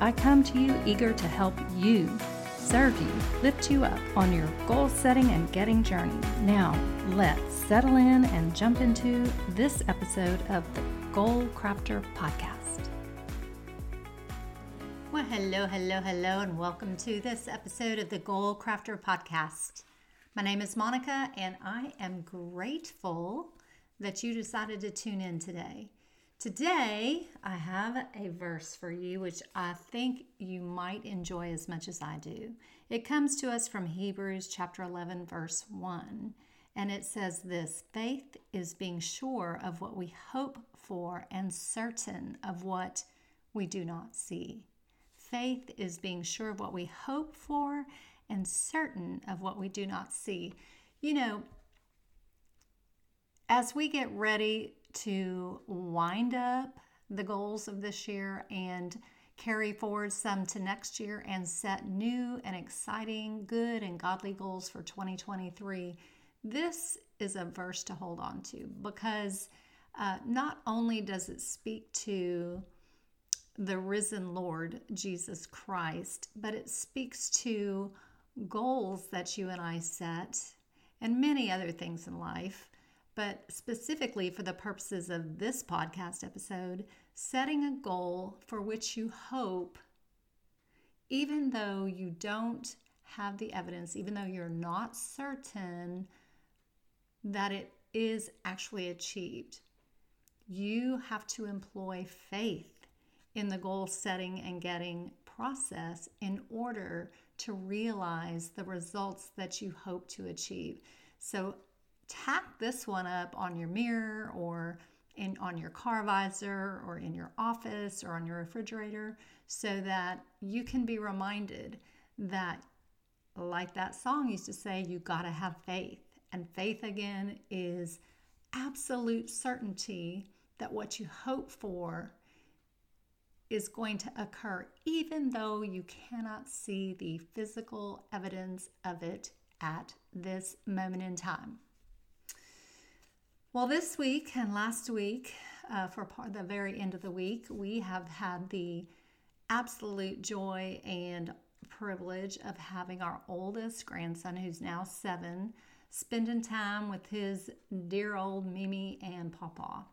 I come to you eager to help you, serve you, lift you up on your goal setting and getting journey. Now, let's settle in and jump into this episode of the Goal Crafter Podcast. Well, hello, hello, hello, and welcome to this episode of the Goal Crafter Podcast. My name is Monica, and I am grateful that you decided to tune in today. Today, I have a verse for you which I think you might enjoy as much as I do. It comes to us from Hebrews chapter 11, verse 1, and it says this Faith is being sure of what we hope for and certain of what we do not see. Faith is being sure of what we hope for and certain of what we do not see. You know, as we get ready to wind up the goals of this year and carry forward some to next year and set new and exciting, good, and godly goals for 2023, this is a verse to hold on to because uh, not only does it speak to the risen Lord Jesus Christ, but it speaks to goals that you and I set and many other things in life but specifically for the purposes of this podcast episode, setting a goal for which you hope, even though you don't have the evidence, even though you're not certain that it is actually achieved, you have to employ faith in the goal setting and getting process in order to realize the results that you hope to achieve. So, tack this one up on your mirror or in on your car visor or in your office or on your refrigerator so that you can be reminded that like that song used to say you got to have faith and faith again is absolute certainty that what you hope for is going to occur even though you cannot see the physical evidence of it at this moment in time. Well, this week and last week, uh, for part, the very end of the week, we have had the absolute joy and privilege of having our oldest grandson, who's now seven, spending time with his dear old Mimi and Papa.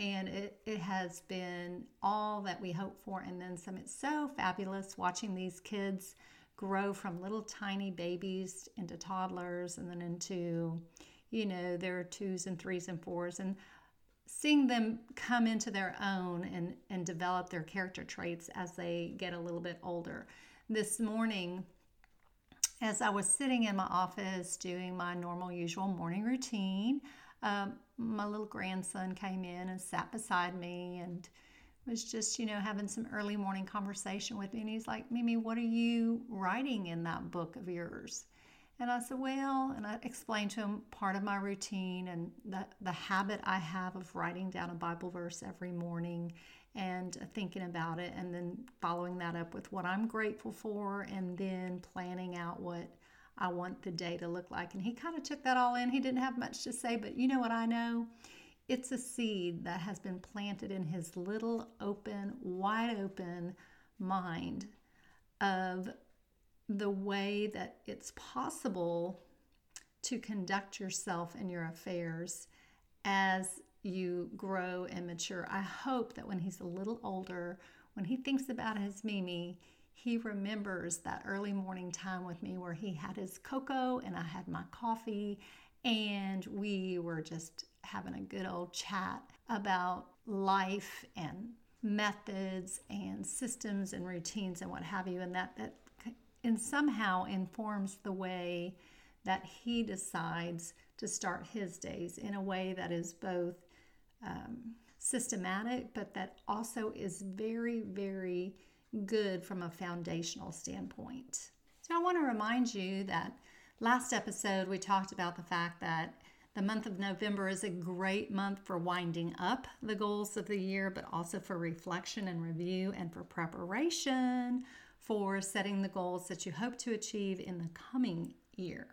And it, it has been all that we hope for, and then some. It's so fabulous watching these kids grow from little tiny babies into toddlers and then into you know, their twos and threes and fours, and seeing them come into their own and, and develop their character traits as they get a little bit older. This morning, as I was sitting in my office doing my normal, usual morning routine, um, my little grandson came in and sat beside me and was just, you know, having some early morning conversation with me. And he's like, Mimi, what are you writing in that book of yours? And I said, Well, and I explained to him part of my routine and the, the habit I have of writing down a Bible verse every morning and thinking about it, and then following that up with what I'm grateful for, and then planning out what I want the day to look like. And he kind of took that all in. He didn't have much to say, but you know what I know? It's a seed that has been planted in his little open, wide open mind of the way that it's possible to conduct yourself in your affairs as you grow and mature. I hope that when he's a little older, when he thinks about his Mimi, he remembers that early morning time with me where he had his cocoa and I had my coffee and we were just having a good old chat about life and methods and systems and routines and what have you and that that and somehow informs the way that he decides to start his days in a way that is both um, systematic, but that also is very, very good from a foundational standpoint. So I want to remind you that last episode we talked about the fact that the month of November is a great month for winding up the goals of the year, but also for reflection and review and for preparation for setting the goals that you hope to achieve in the coming year.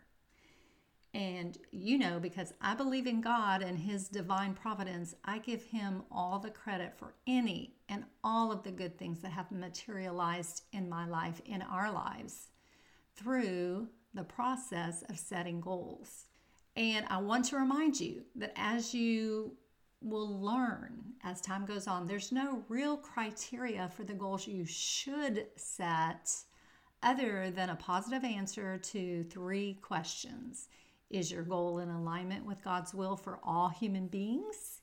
And you know, because I believe in God and His divine providence, I give Him all the credit for any and all of the good things that have materialized in my life, in our lives, through the process of setting goals. And I want to remind you that as you will learn as time goes on, there's no real criteria for the goals you should set other than a positive answer to three questions. Is your goal in alignment with God's will for all human beings?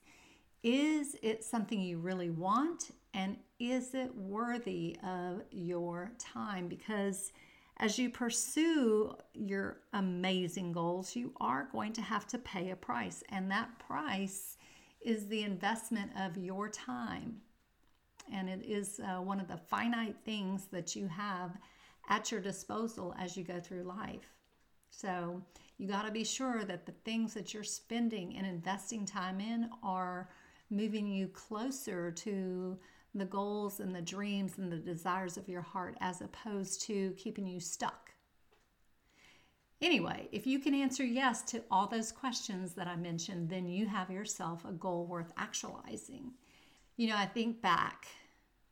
Is it something you really want? And is it worthy of your time? Because as you pursue your amazing goals, you are going to have to pay a price. And that price is the investment of your time. And it is uh, one of the finite things that you have at your disposal as you go through life. So you got to be sure that the things that you're spending and investing time in are moving you closer to the goals and the dreams and the desires of your heart as opposed to keeping you stuck. Anyway, if you can answer yes to all those questions that I mentioned, then you have yourself a goal worth actualizing. You know, I think back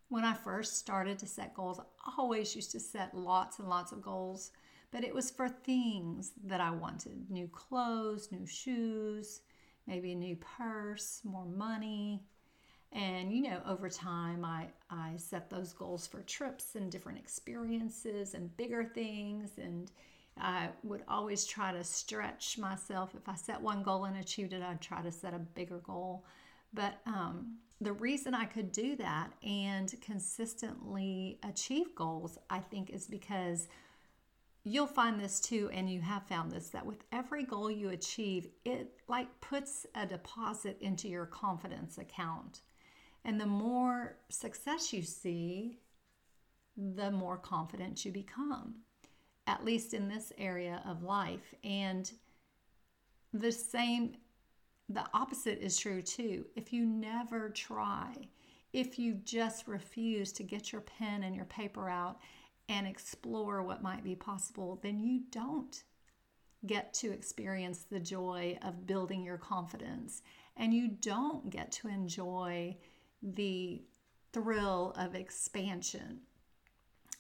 when I first started to set goals, I always used to set lots and lots of goals but it was for things that I wanted new clothes, new shoes, maybe a new purse, more money. And you know, over time, I, I set those goals for trips and different experiences and bigger things. And I would always try to stretch myself. If I set one goal and achieved it, I'd try to set a bigger goal. But um, the reason I could do that and consistently achieve goals, I think, is because you'll find this too and you have found this that with every goal you achieve it like puts a deposit into your confidence account and the more success you see the more confident you become at least in this area of life. And the same the opposite is true too. If you never try if you just refuse to get your pen and your paper out and explore what might be possible, then you don't get to experience the joy of building your confidence. And you don't get to enjoy the thrill of expansion.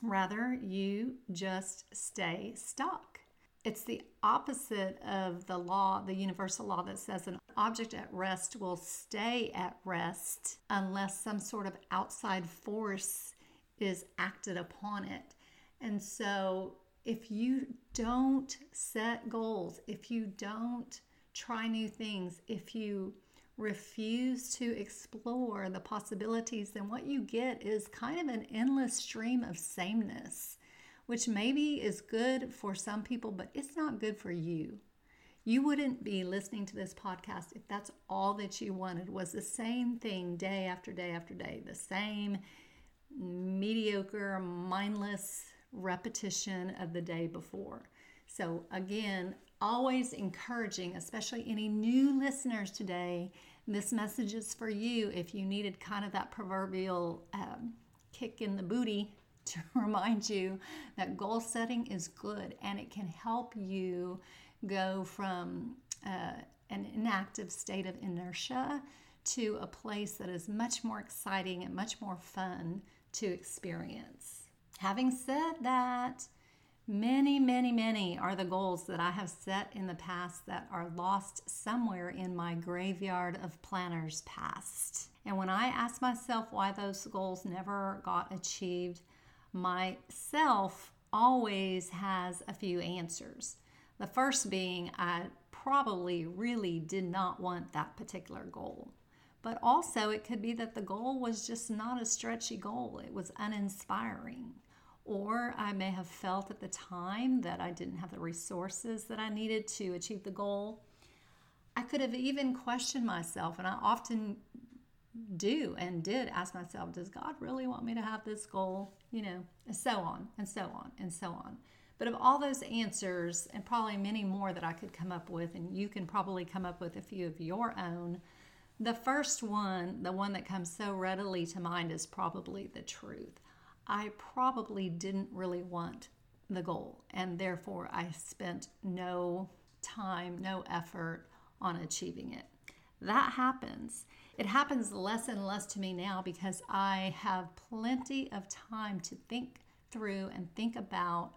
Rather, you just stay stuck. It's the opposite of the law, the universal law that says an object at rest will stay at rest unless some sort of outside force is acted upon it. And so, if you don't set goals, if you don't try new things, if you refuse to explore the possibilities, then what you get is kind of an endless stream of sameness, which maybe is good for some people, but it's not good for you. You wouldn't be listening to this podcast if that's all that you wanted was the same thing day after day after day, the same mediocre, mindless repetition of the day before. So, again, always encouraging, especially any new listeners today, this message is for you if you needed kind of that proverbial um, kick in the booty to remind you that goal setting is good and it can help you go from uh, an inactive state of inertia to a place that is much more exciting and much more fun to experience. Having said that, many, many, many are the goals that I have set in the past that are lost somewhere in my graveyard of planners past. And when I ask myself why those goals never got achieved, myself always has a few answers. The first being I probably really did not want that particular goal. But also, it could be that the goal was just not a stretchy goal, it was uninspiring or I may have felt at the time that I didn't have the resources that I needed to achieve the goal. I could have even questioned myself, and I often do and did ask myself, does God really want me to have this goal? You know, and so on and so on and so on. But of all those answers, and probably many more that I could come up with, and you can probably come up with a few of your own, the first one, the one that comes so readily to mind, is probably the truth. I probably didn't really want the goal, and therefore I spent no time, no effort on achieving it. That happens. It happens less and less to me now because I have plenty of time to think through and think about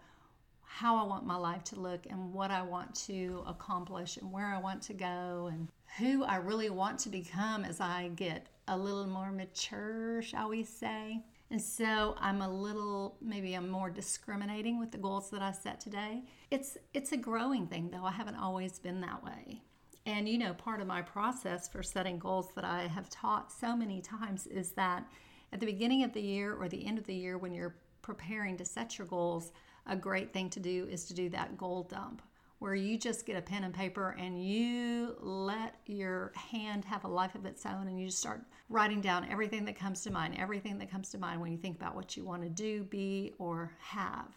how I want my life to look and what I want to accomplish and where I want to go and who I really want to become as I get a little more mature, shall we say. And so I'm a little maybe I'm more discriminating with the goals that I set today. It's it's a growing thing though. I haven't always been that way. And you know, part of my process for setting goals that I have taught so many times is that at the beginning of the year or the end of the year when you're preparing to set your goals, a great thing to do is to do that goal dump where you just get a pen and paper and you let your hand have a life of its own and you just start writing down everything that comes to mind, everything that comes to mind when you think about what you want to do, be, or have.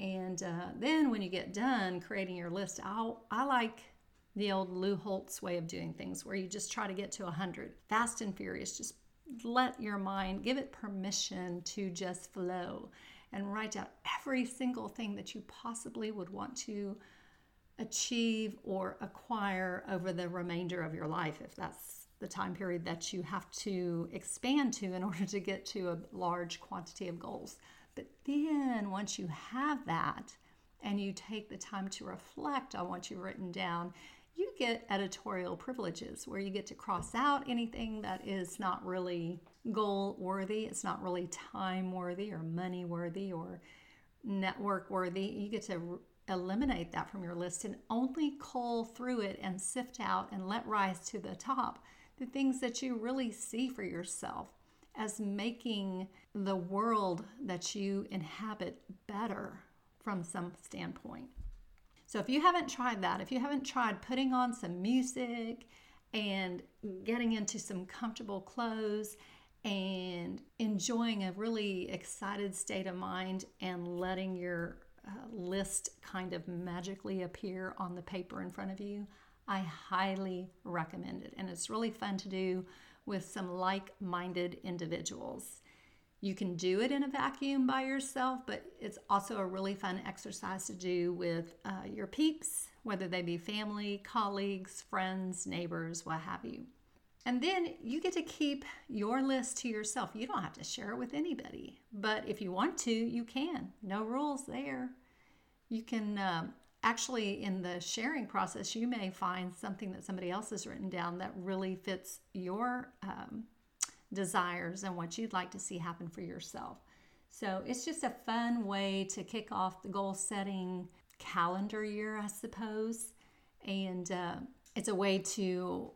And uh, then when you get done creating your list, I'll, I like the old Lou Holtz way of doing things where you just try to get to 100 fast and furious. Just let your mind give it permission to just flow and write down every single thing that you possibly would want to achieve or acquire over the remainder of your life if that's the time period that you have to expand to in order to get to a large quantity of goals. But then once you have that and you take the time to reflect on what you've written down, you get editorial privileges where you get to cross out anything that is not really goal worthy, it's not really time worthy or money worthy or network worthy. You get to eliminate that from your list and only cull through it and sift out and let rise to the top the things that you really see for yourself as making the world that you inhabit better from some standpoint. So, if you haven't tried that, if you haven't tried putting on some music and getting into some comfortable clothes and enjoying a really excited state of mind and letting your uh, list kind of magically appear on the paper in front of you, I highly recommend it. And it's really fun to do with some like minded individuals. You can do it in a vacuum by yourself, but it's also a really fun exercise to do with uh, your peeps, whether they be family, colleagues, friends, neighbors, what have you. And then you get to keep your list to yourself. You don't have to share it with anybody, but if you want to, you can. No rules there. You can um, actually, in the sharing process, you may find something that somebody else has written down that really fits your um, desires and what you'd like to see happen for yourself. So it's just a fun way to kick off the goal setting calendar year, I suppose. And uh, it's a way to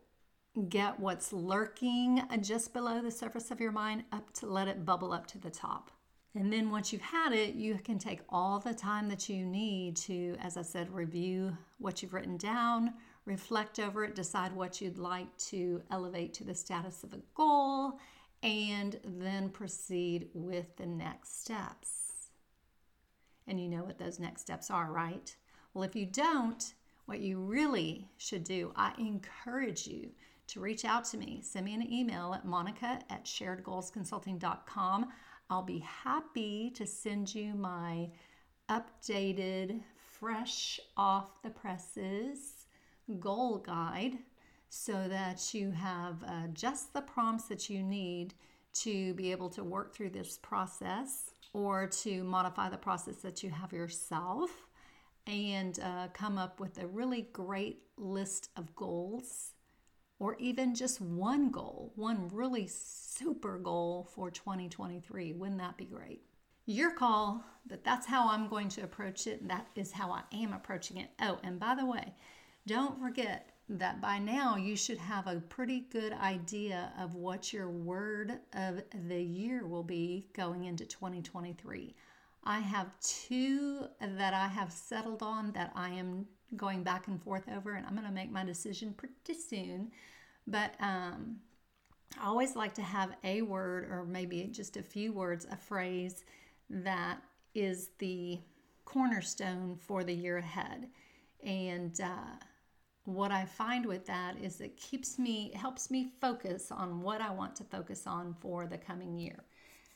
get what's lurking just below the surface of your mind up to let it bubble up to the top. And then once you've had it, you can take all the time that you need to, as I said, review what you've written down, reflect over it, decide what you'd like to elevate to the status of a goal, and then proceed with the next steps. And you know what those next steps are, right? Well, if you don't, what you really should do, I encourage you to reach out to me. Send me an email at monica at sharedgoalsconsulting.com. I'll be happy to send you my updated, fresh off the presses goal guide so that you have uh, just the prompts that you need to be able to work through this process or to modify the process that you have yourself and uh, come up with a really great list of goals or even just one goal, one really super goal for 2023. Wouldn't that be great? Your call, but that's how I'm going to approach it. That is how I am approaching it. Oh, and by the way, don't forget that by now you should have a pretty good idea of what your word of the year will be going into 2023. I have two that I have settled on that I am going back and forth over, and I'm going to make my decision pretty soon. But um, I always like to have a word or maybe just a few words, a phrase that is the cornerstone for the year ahead. And uh, what I find with that is it keeps me, helps me focus on what I want to focus on for the coming year.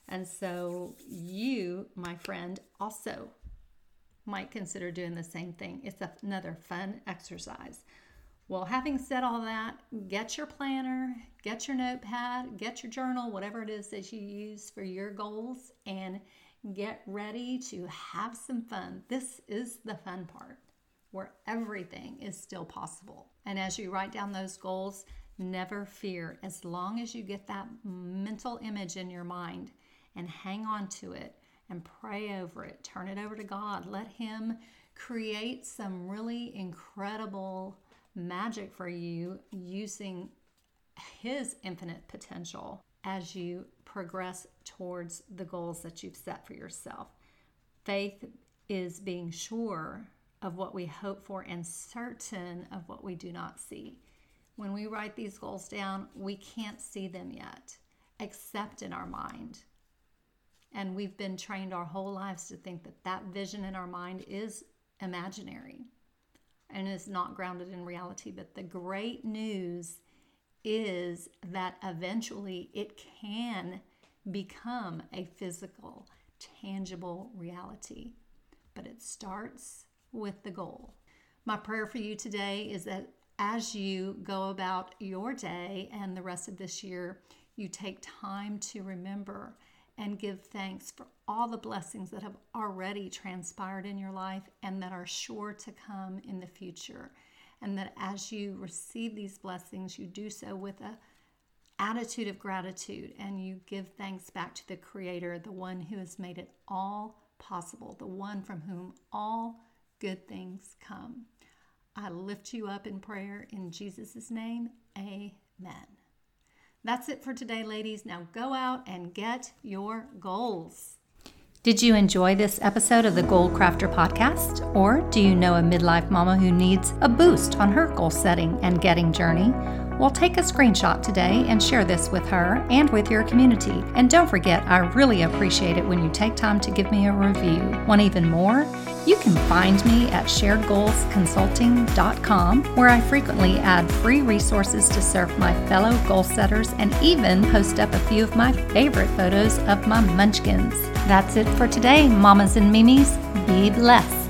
And so you, my friend, also might consider doing the same thing. It's another fun exercise. Well, having said all that, get your planner, get your notepad, get your journal, whatever it is that you use for your goals, and get ready to have some fun. This is the fun part where everything is still possible. And as you write down those goals, never fear. As long as you get that mental image in your mind and hang on to it and pray over it, turn it over to God, let Him create some really incredible magic for you using His infinite potential as you progress towards the goals that you've set for yourself. Faith is being sure of what we hope for and certain of what we do not see. When we write these goals down, we can't see them yet, except in our mind. And we've been trained our whole lives to think that that vision in our mind is imaginary and is not grounded in reality. But the great news is that eventually it can become a physical, tangible reality. But it starts with the goal. My prayer for you today is that as you go about your day and the rest of this year, you take time to remember and give thanks for all the blessings that have already transpired in your life and that are sure to come in the future. And that as you receive these blessings, you do so with a attitude of gratitude and you give thanks back to the creator, the one who has made it all possible, the one from whom all good things come. I lift you up in prayer in Jesus' name. Amen. That's it for today, ladies. Now go out and get your goals. Did you enjoy this episode of the Goal Crafter podcast? Or do you know a midlife mama who needs a boost on her goal setting and getting journey? Well, take a screenshot today and share this with her and with your community. And don't forget, I really appreciate it when you take time to give me a review. Want even more? You can find me at sharedgoalsconsulting.com, where I frequently add free resources to serve my fellow goal setters and even post up a few of my favorite photos of my munchkins. That's it for today, mamas and mimis. Be blessed.